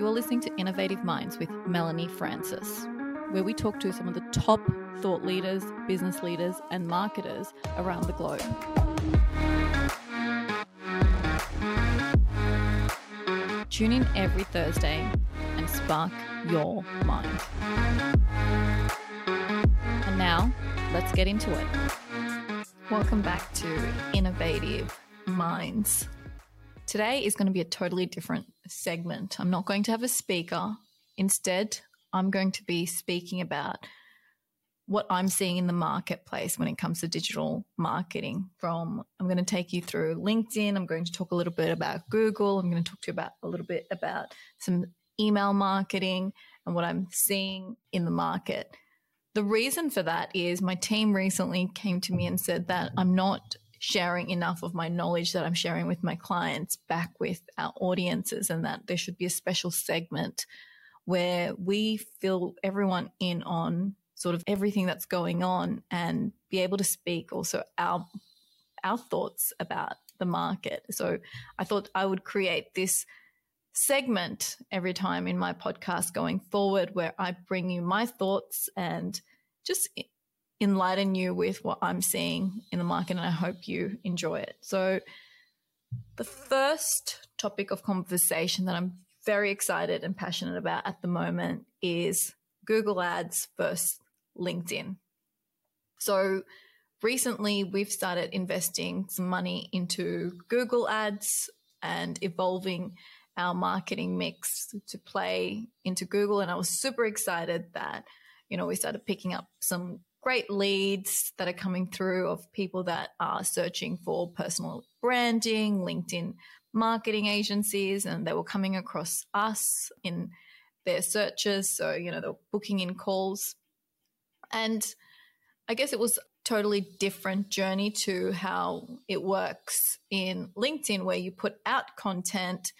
You're listening to Innovative Minds with Melanie Francis, where we talk to some of the top thought leaders, business leaders, and marketers around the globe. Tune in every Thursday and spark your mind. And now, let's get into it. Welcome back to Innovative Minds. Today is going to be a totally different segment. I'm not going to have a speaker. Instead, I'm going to be speaking about what I'm seeing in the marketplace when it comes to digital marketing. From I'm going to take you through LinkedIn, I'm going to talk a little bit about Google, I'm going to talk to you about a little bit about some email marketing and what I'm seeing in the market. The reason for that is my team recently came to me and said that I'm not sharing enough of my knowledge that I'm sharing with my clients back with our audiences, and that there should be a special segment where we fill everyone in on sort of everything that's going on and be able to speak also our our thoughts about the market. So I thought I would create this segment every time in my podcast going forward where I bring you my thoughts and just enlighten you with what I'm seeing in the market, and I hope you enjoy it. So, the first topic of conversation that I'm very excited and passionate about at the moment is Google Ads versus LinkedIn. So, recently we've started investing some money into Google Ads and evolving our marketing mix to play into Google. And I was super excited that, you know, we started picking up some great leads that are coming through of people that are searching for personal branding, LinkedIn marketing agencies, and they were coming across us in their searches. So, you know, they're booking in calls. And I guess it was totally different journey to how it works in LinkedIn, where you put out content,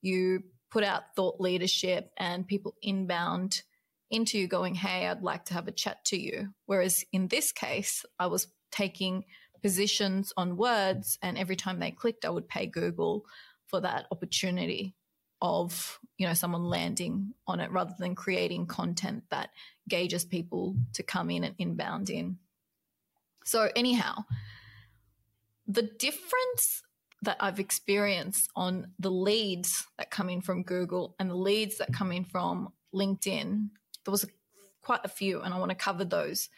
you put out thought leadership, and people inbound into going, Hey, I'd like to have a chat to you. Whereas in this case, I was taking positions on words, and every time they clicked, I would pay Google for that opportunity of you know someone landing on it rather than creating content that gauges people to come in and inbound in so anyhow the difference that i've experienced on the leads that come in from google and the leads that come in from linkedin there was quite a few, and I want to cover those.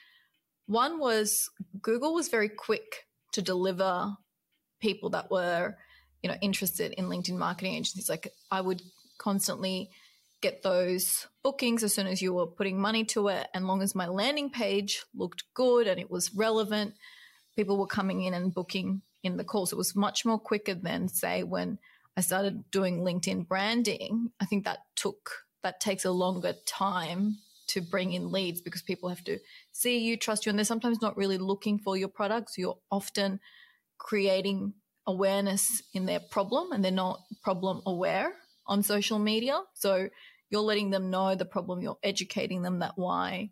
One was Google was very quick to deliver people that were, you know, interested in LinkedIn marketing agencies. Like I would constantly get those bookings as soon as you were putting money to it. And long as my landing page looked good and it was relevant, people were coming in and booking in the calls. It was much more quicker than say when I started doing LinkedIn branding. I think that took that takes a longer time to bring in leads because people have to see you, trust you, and they're sometimes not really looking for your products. You're often creating awareness in their problem and they're not problem aware on social media. So you're letting them know the problem, you're educating them that why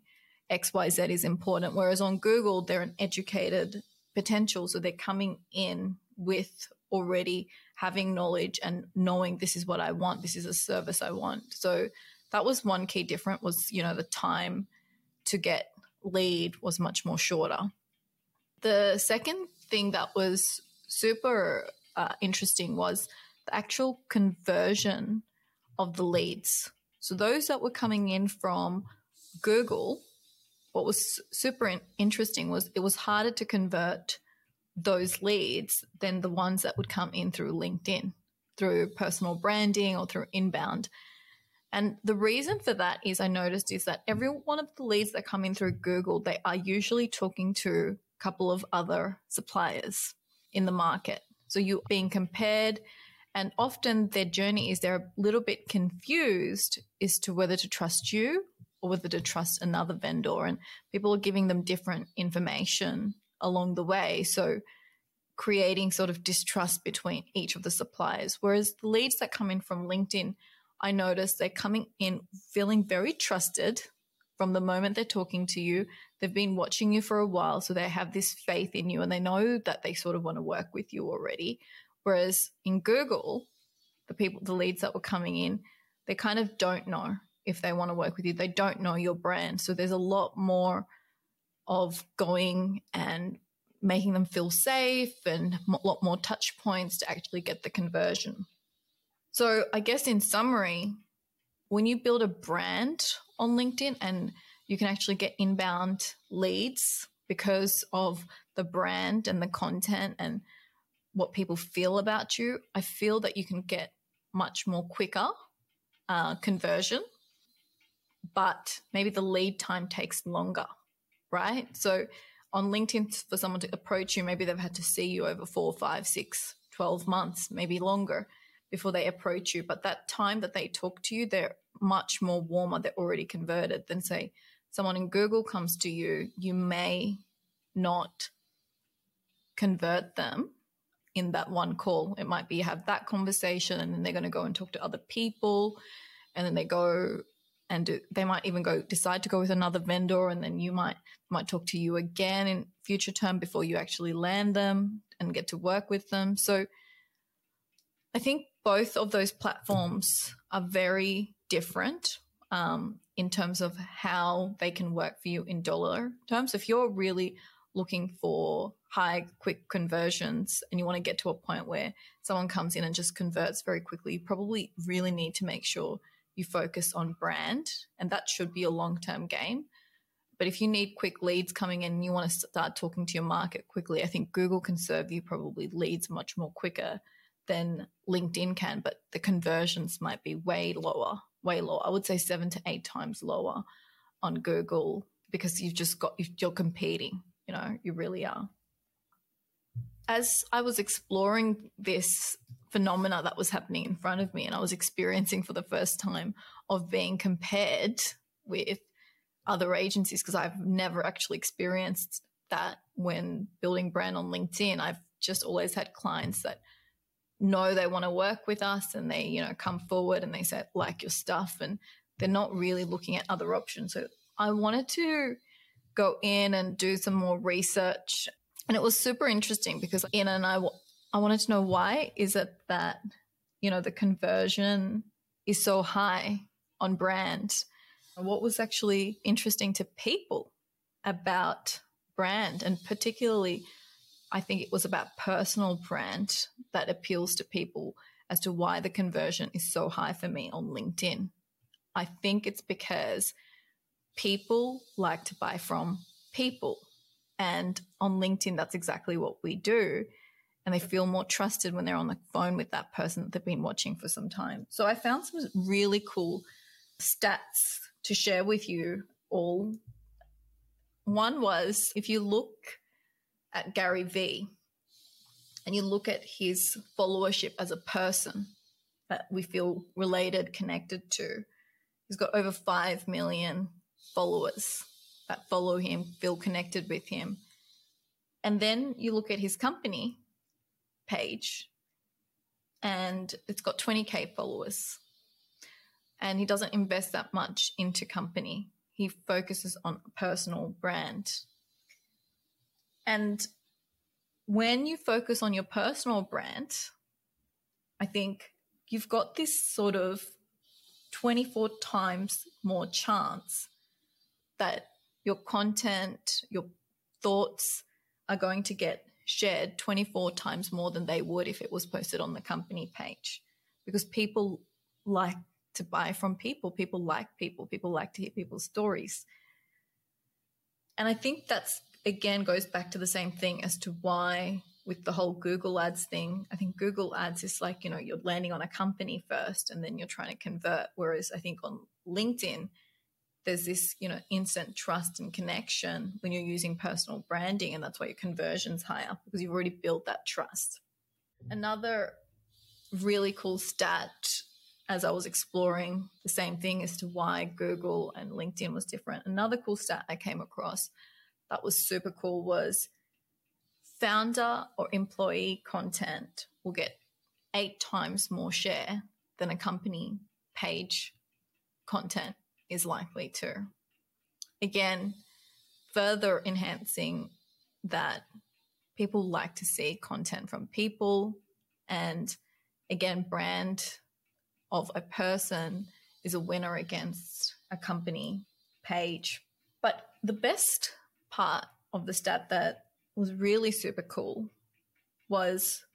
XYZ is important. Whereas on Google, they're an educated potential. So they're coming in with already having knowledge and knowing this is what I want, this is a service I want. So that was one key difference was, you know, the time to get lead was much more shorter. The second thing that was super uh, interesting was the actual conversion of the leads. So those that were coming in from Google, what was super interesting was it was harder to convert those leads than the ones that would come in through LinkedIn, through personal branding or through inbound. And the reason for that is I noticed is that every one of the leads that come in through Google, they are usually talking to a couple of other suppliers in the market. So you're being compared and often their journey is they're a little bit confused as to whether to trust you or whether to trust another vendor. And people are giving them different information along the way. So creating sort of distrust between each of the suppliers. Whereas the leads that come in from LinkedIn, I notice they're coming in feeling very trusted from the moment they're talking to you. They've been watching you for a while, so they have this faith in you and they know that they sort of want to work with you already. Whereas in Google, the people, the leads that were coming in, they kind of don't know if they want to work with you. They don't know your brand. So there's a lot more of going and making them feel safe and a lot more touch points to actually get the conversion. So, I guess in summary, when you build a brand on LinkedIn and you can actually get inbound leads because of the brand and the content and what people feel about you, I feel that you can get much more quicker uh, conversion, but maybe the lead time takes longer, right? So on LinkedIn, for someone to approach you, maybe they've had to see you over four, five, six, 12 months, maybe longer before they approach you. But that time that they talk to you, they're much more warmer. They're already converted than, say, someone in Google comes to you. You may not convert them in that one call. It might be you have that conversation and then they're going to go and talk to other people and then they go and they might even go decide to go with another vendor and then you might might talk to you again in future term before you actually land them and get to work with them. So I think both of those platforms are very different um, in terms of how they can work for you in dollar terms. If you're really looking for high, quick conversions and you want to get to a point where someone comes in and just converts very quickly, you probably really need to make sure you focus on brand. And that should be a long term game. But if you need quick leads coming in and you want to start talking to your market quickly, I think Google can serve you probably leads much more quicker than LinkedIn can, but the conversions might be way lower, way lower. I would say seven to eight times lower on Google because you've just got, you're competing you know, you really are. As I was exploring this phenomena that was happening in front of me and I was experiencing for the first time of being compared with other agencies because I've never actually experienced that when building brand on LinkedIn. I've just always had clients that know they want to work with us and they, you know, come forward and they say, like your stuff and they're not really looking at other options. So I wanted to go in and do some more research. And it was super interesting because Ina and I, I wanted to know why is it that, you know, the conversion is so high on brand? What was actually interesting to people about brand and particularly I think it was about personal brand that appeals to people as to why the conversion is so high for me on LinkedIn. I think it's because people like to buy from people. And on LinkedIn, that's exactly what we do. And they feel more trusted when they're on the phone with that person that they've been watching for some time. So I found some really cool stats to share with you all. One was if you look at Gary Vee and you look at his followership as a person that we feel related, connected to, he's got over 5 million followers that follow him, feel connected with him. And then you look at his company page and it's got 20k followers. And he doesn't invest that much into company. He focuses on personal brand. And when you focus on your personal brand, I think you've got this sort of 24 times more chance that your content, your thoughts are going to get shared 24 times more than they would if it was posted on the company page because people like to buy from people. People like people. People like to hear people's stories. And I think that's again goes back to the same thing as to why with the whole Google ads thing, I think Google ads is like, you know, you're landing on a company first and then you're trying to convert. Whereas I think on LinkedIn, there's this you know instant trust and connection when you're using personal branding and that's why your conversion's higher because you've already built that trust. Another really cool stat as i was exploring the same thing as to why google and linkedin was different another cool stat i came across that was super cool was founder or employee content will get eight times more share than a company page content is likely to. Again, further enhancing that people like to see content from people and again brand of a person is a winner against a company page. But the best part of the stat that was really super cool was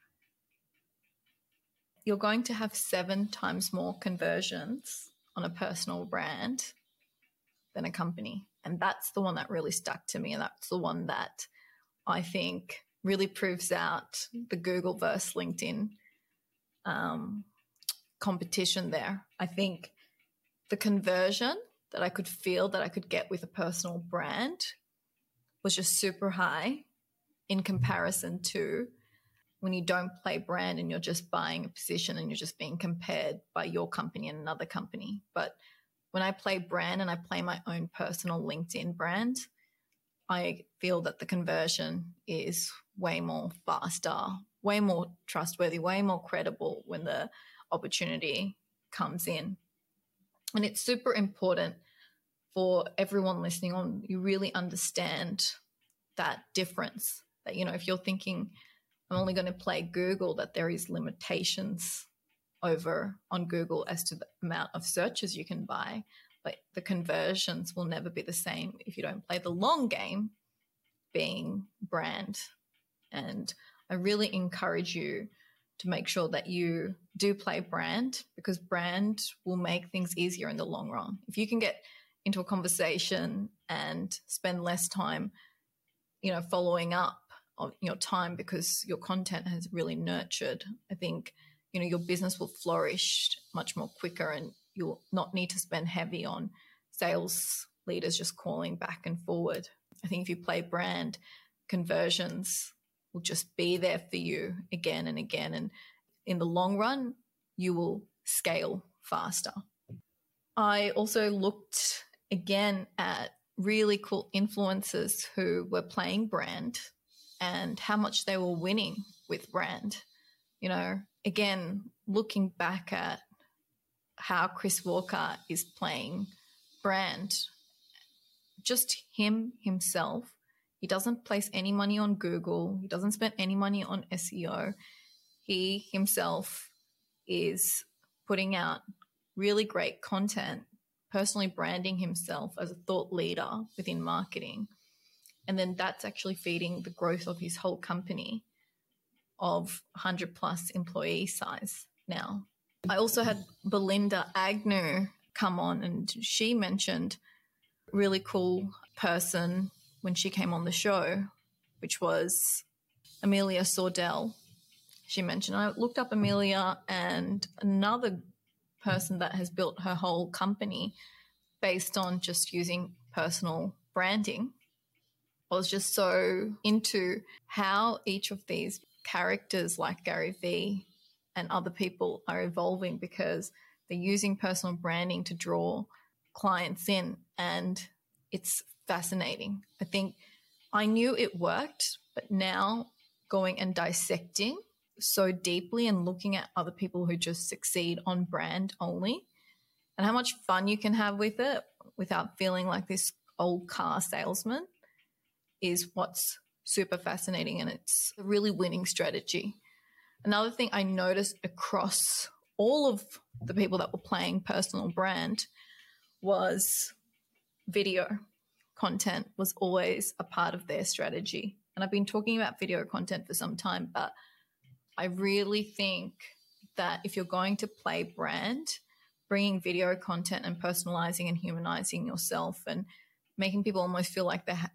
you're going to have seven times more conversions on a personal brand than a company. And that's the one that really stuck to me. And that's the one that I think really proves out the Google versus LinkedIn um, competition there. I think the conversion that I could feel that I could get with a personal brand was just super high in comparison to when you don't play brand and you're just buying a position and you're just being compared by your company and another company. But when I play brand and I play my own personal LinkedIn brand, I feel that the conversion is way more faster, way more trustworthy, way more credible when the opportunity comes in. And it's super important for everyone listening on, you really understand that difference. That, you know, if you're thinking, I'm only going to play Google, that there is limitations over on Google as to the amount of searches you can buy, but the conversions will never be the same if you don't play the long game being brand. And I really encourage you to make sure that you do play brand because brand will make things easier in the long run. If you can get into a conversation and spend less time, you know, following up your time because your content has really nurtured, I think, you know, your business will flourish much more quicker and you'll not need to spend heavy on sales leaders just calling back and forward. I think if you play brand, conversions will just be there for you again and again. And in the long run, you will scale faster. I also looked again at really cool influencers who were playing brand and how much they were winning with brand. You know, again, looking back at how Chris Walker is playing brand, just him himself. He doesn't place any money on Google. He doesn't spend any money on SEO. He himself is putting out really great content personally branding himself as a thought leader within marketing. And then that's actually feeding the growth of his whole company of 100 plus employee size now. I also had Belinda Agnew come on and she mentioned really cool person when she came on the show, which was Amelia Sordell. She mentioned I looked up Amelia and another person that has built her whole company based on just using personal branding. I was just so into how each of these characters, like Gary Vee and other people, are evolving because they're using personal branding to draw clients in. And it's fascinating. I think I knew it worked, but now going and dissecting so deeply and looking at other people who just succeed on brand only and how much fun you can have with it without feeling like this old car salesman is what's super fascinating and it's a really winning strategy. Another thing I noticed across all of the people that were playing personal brand was video content was always a part of their strategy. And I've been talking about video content for some time, but I really think that if you're going to play brand, bringing video content and personalizing and humanizing yourself and making people almost feel like they ha-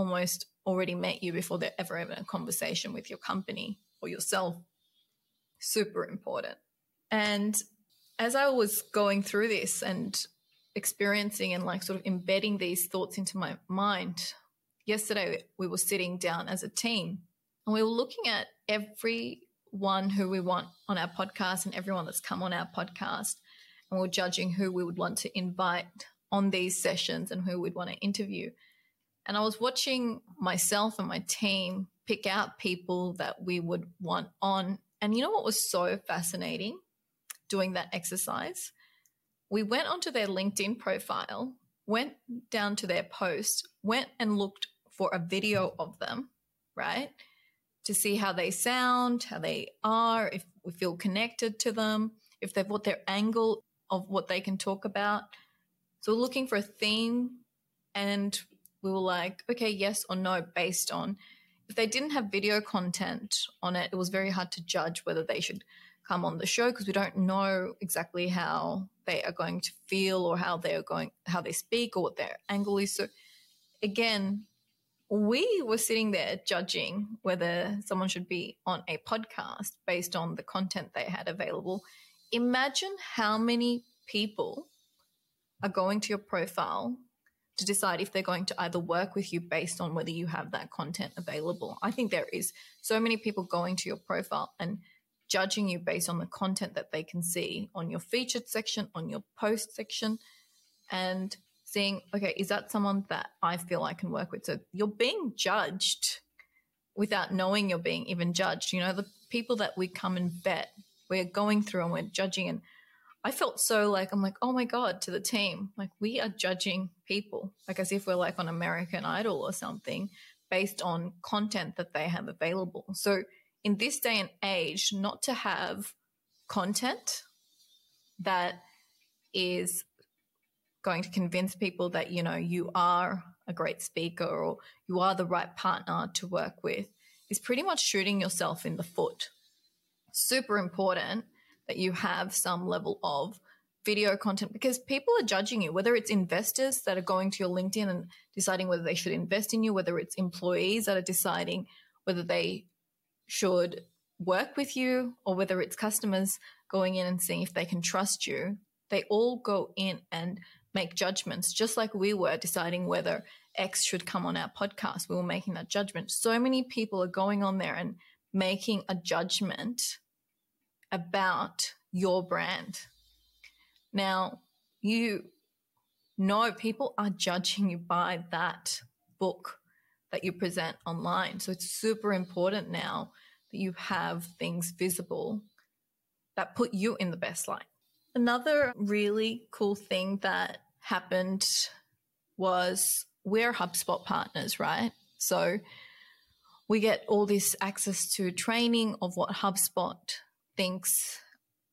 almost already met you before they're ever having a conversation with your company or yourself. Super important. And as i was going through this and experiencing and like sort of embedding these thoughts into my mind yesterday we were sitting down as a team and we were looking at everyone who we want on our podcast and everyone that's come on our podcast. And we're judging who we would want to invite on these sessions and who we'd want to interview. And I was watching myself and my team pick out people that we would want on. And you know what was so fascinating doing that exercise? We went onto their LinkedIn profile, went down to their post, went and looked for a video of them, right? To see how they sound, how they are, if we feel connected to them, if they've what their angle of what they can talk about. So looking for a theme and we were like, okay, yes or no, based on if they didn't have video content on it, it was very hard to judge whether they should come on the show because we don't know exactly how they are going to feel or how they are going how they speak or what their angle is. So again, we were sitting there judging whether someone should be on a podcast based on the content they had available. Imagine how many people are going to your profile to decide if they're going to either work with you based on whether you have that content available. I think there is so many people going to your profile and judging you based on the content that they can see on your featured section, on your post section, and seeing, okay, is that someone that I feel I can work with? So you're being judged without knowing you're being even judged. You know, the people that we come and bet, we're going through and we're judging. And I felt so like, I'm like, oh my God, to the team, like we are judging people, like as if we're like on American Idol or something based on content that they have available. So in this day and age, not to have content that is going to convince people that you know you are a great speaker or you are the right partner to work with is pretty much shooting yourself in the foot. Super important that you have some level of video content because people are judging you, whether it's investors that are going to your LinkedIn and deciding whether they should invest in you, whether it's employees that are deciding whether they should work with you, or whether it's customers going in and seeing if they can trust you. They all go in and make judgments, just like we were deciding whether X should come on our podcast. We were making that judgment. So many people are going on there and making a judgment about your brand. Now, you know people are judging you by that book that you present online. So it's super important now that you have things visible that put you in the best light. Another really cool thing that happened was we're HubSpot partners, right? So we get all this access to training of what HubSpot thinks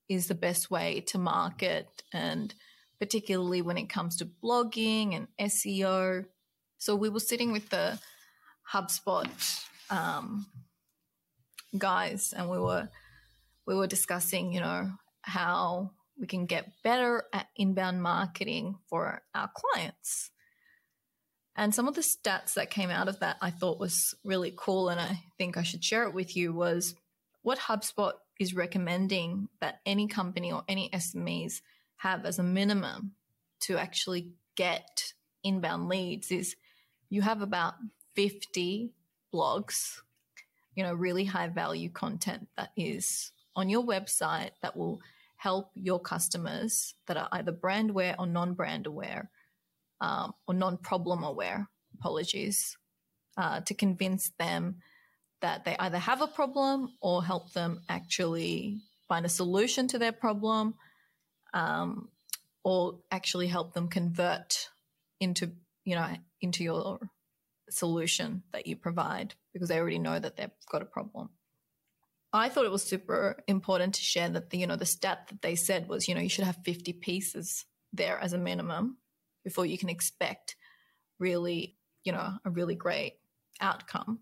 is the best way to market and particularly when it comes to blogging and SEO. So we were sitting with the HubSpot um, guys and we were we were discussing, you know, how we can get better at inbound marketing for our clients. And some of the stats that came out of that I thought was really cool, and I think I should share it with you was what HubSpot is recommending that any company or any SMEs have as a minimum to actually get inbound leads is you have about 50 blogs, you know, really high value content that is on your website that will help your customers that are either brand aware or non brand aware um, or non problem aware, apologies, uh, to convince them that they either have a problem or help them actually find a solution to their problem um, or actually help them convert into you know into your solution that you provide because they already know that they've got a problem I thought it was super important to share that the you know the stat that they said was you know you should have 50 pieces there as a minimum before you can expect really you know a really great outcome.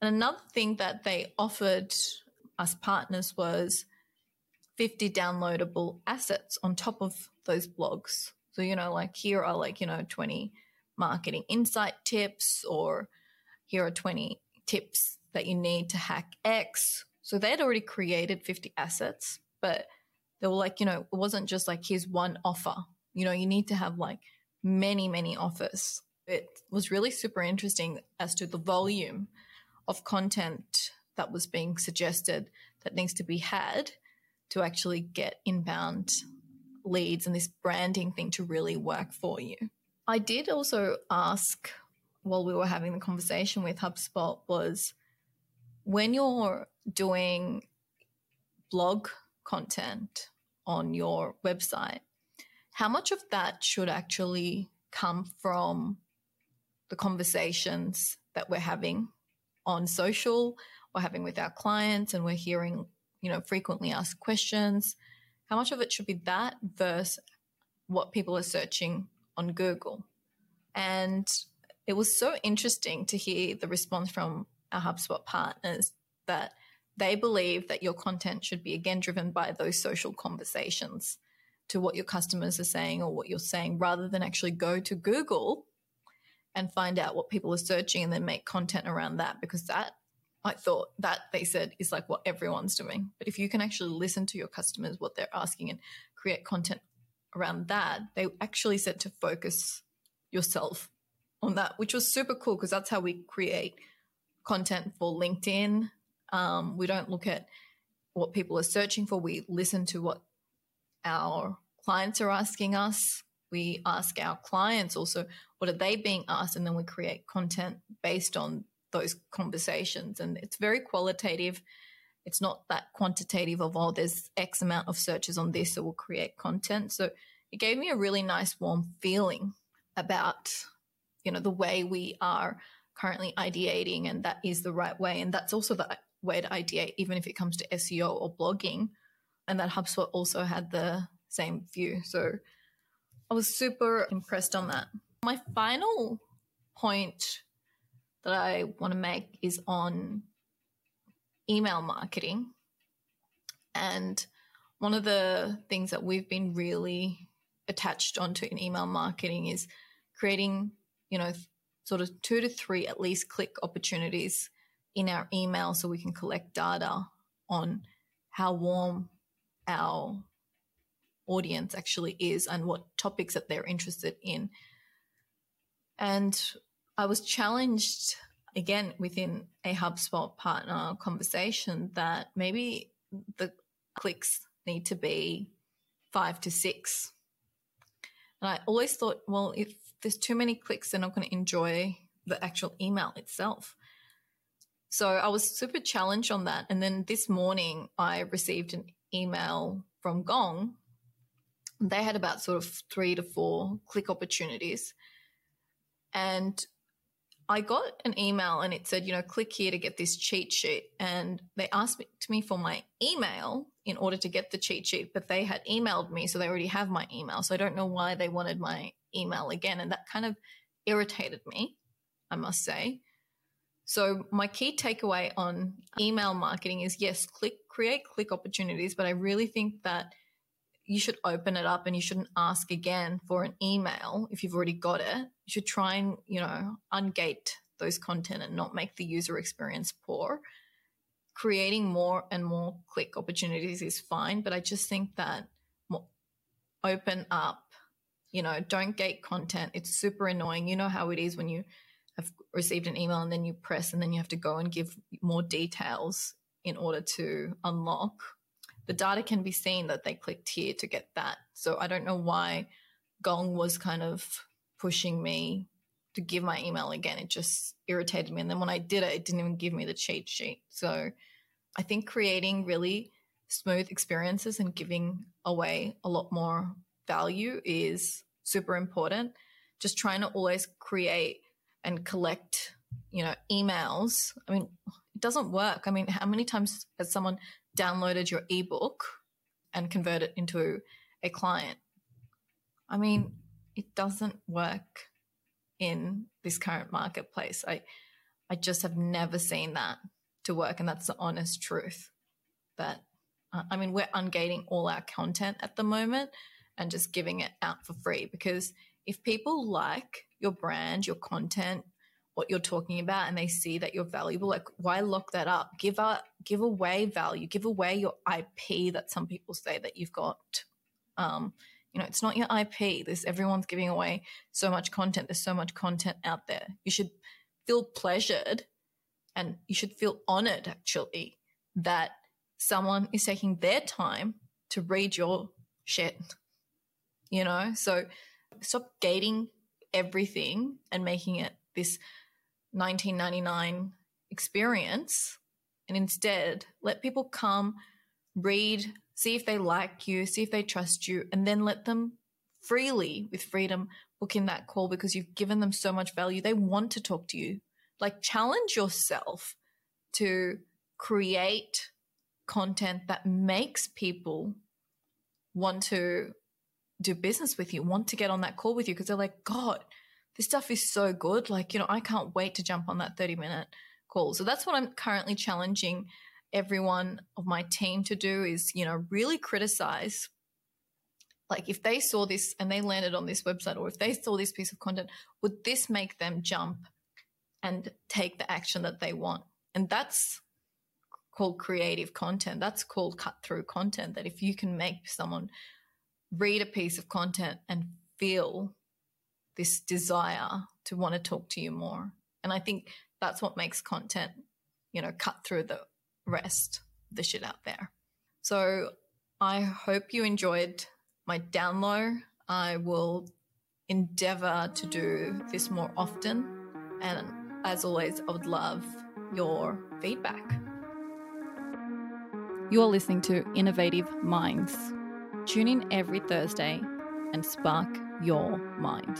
And another thing that they offered us partners was 50 downloadable assets on top of those blogs. So you know like here are like you know 20 marketing insight tips or here are 20 tips that you need to hack X so they had already created 50 assets, but they were like, you know, it wasn't just like here's one offer. You know, you need to have like many, many offers. It was really super interesting as to the volume of content that was being suggested that needs to be had to actually get inbound leads and this branding thing to really work for you. I did also ask while we were having the conversation with HubSpot was when you're doing blog content on your website, how much of that should actually come from the conversations that we're having on social or having with our clients and we're hearing, you know, frequently asked questions? How much of it should be that versus what people are searching on Google. And it was so interesting to hear the response from our HubSpot partners that they believe that your content should be again driven by those social conversations to what your customers are saying or what you're saying rather than actually go to Google and find out what people are searching and then make content around that because that I thought that they said is like what everyone's doing. But if you can actually listen to your customers, what they're asking, and create content around that, they actually said to focus yourself on that, which was super cool because that's how we create content for LinkedIn. Um, we don't look at what people are searching for, we listen to what our clients are asking us. We ask our clients also, what are they being asked? And then we create content based on those conversations. And it's very qualitative. It's not that quantitative of, oh, there's X amount of searches on this, so we'll create content. So it gave me a really nice, warm feeling about, you know, the way we are currently ideating, and that is the right way. And that's also the way to ideate, even if it comes to SEO or blogging. And that HubSpot also had the same view. So I was super impressed on that. My final point that I want to make is on email marketing. And one of the things that we've been really attached onto in email marketing is creating, you know, sort of two to three at least click opportunities in our email so we can collect data on how warm our audience actually is and what topics that they're interested in. And I was challenged again within a HubSpot partner conversation that maybe the clicks need to be five to six. And I always thought, well, if there's too many clicks, they're not going to enjoy the actual email itself. So I was super challenged on that. And then this morning, I received an email from Gong. They had about sort of three to four click opportunities. And I got an email and it said, you know, click here to get this cheat sheet. And they asked me, to me for my email in order to get the cheat sheet, but they had emailed me, so they already have my email. So I don't know why they wanted my email again. And that kind of irritated me, I must say. So my key takeaway on email marketing is yes, click create click opportunities, but I really think that you should open it up and you shouldn't ask again for an email if you've already got it. You should try and, you know, ungate those content and not make the user experience poor. Creating more and more click opportunities is fine, but I just think that open up, you know, don't gate content. It's super annoying. You know how it is when you have received an email and then you press and then you have to go and give more details in order to unlock the data can be seen that they clicked here to get that. So I don't know why Gong was kind of pushing me to give my email again. It just irritated me. And then when I did it, it didn't even give me the cheat sheet. So I think creating really smooth experiences and giving away a lot more value is super important. Just trying to always create and collect, you know, emails. I mean, it doesn't work. I mean, how many times has someone downloaded your ebook and convert it into a client. I mean, it doesn't work in this current marketplace. I I just have never seen that to work and that's the honest truth. That uh, I mean, we're ungating all our content at the moment and just giving it out for free because if people like your brand, your content, what you're talking about and they see that you're valuable like why lock that up? Give up give away value give away your ip that some people say that you've got. Um you know it's not your ip this everyone's giving away so much content. There's so much content out there. You should feel pleasured and you should feel honored actually that someone is taking their time to read your shit you know? So stop gating everything and making it this 1999 experience and instead let people come, read, see if they like you, see if they trust you, and then let them freely, with freedom, book in that call because you've given them so much value. They want to talk to you. Like, challenge yourself to create content that makes people want to do business with you, want to get on that call with you because they're like, God, this stuff is so good. Like, you know, I can't wait to jump on that 30 minute call. So that's what I'm currently challenging everyone of my team to do is, you know, really criticize. Like if they saw this and they landed on this website or if they saw this piece of content, would this make them jump and take the action that they want? And that's called creative content. That's called cut through content. That if you can make someone read a piece of content and feel this desire to want to talk to you more. And I think that's what makes content, you know, cut through the rest the shit out there. So I hope you enjoyed my download. I will endeavor to do this more often. And as always, I would love your feedback. You're listening to Innovative Minds. Tune in every Thursday and spark your mind.